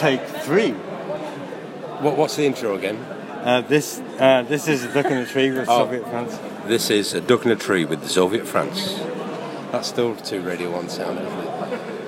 Take three. What, what's the intro again? Uh, this uh, this is a duck in the tree with Oh. Zoviet France. This is a duck in a tree with the Zoviet France. That's still too Radio 1 sound, isn't it?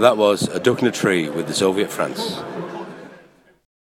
That was A Duck in a Tree with the Zoviet France.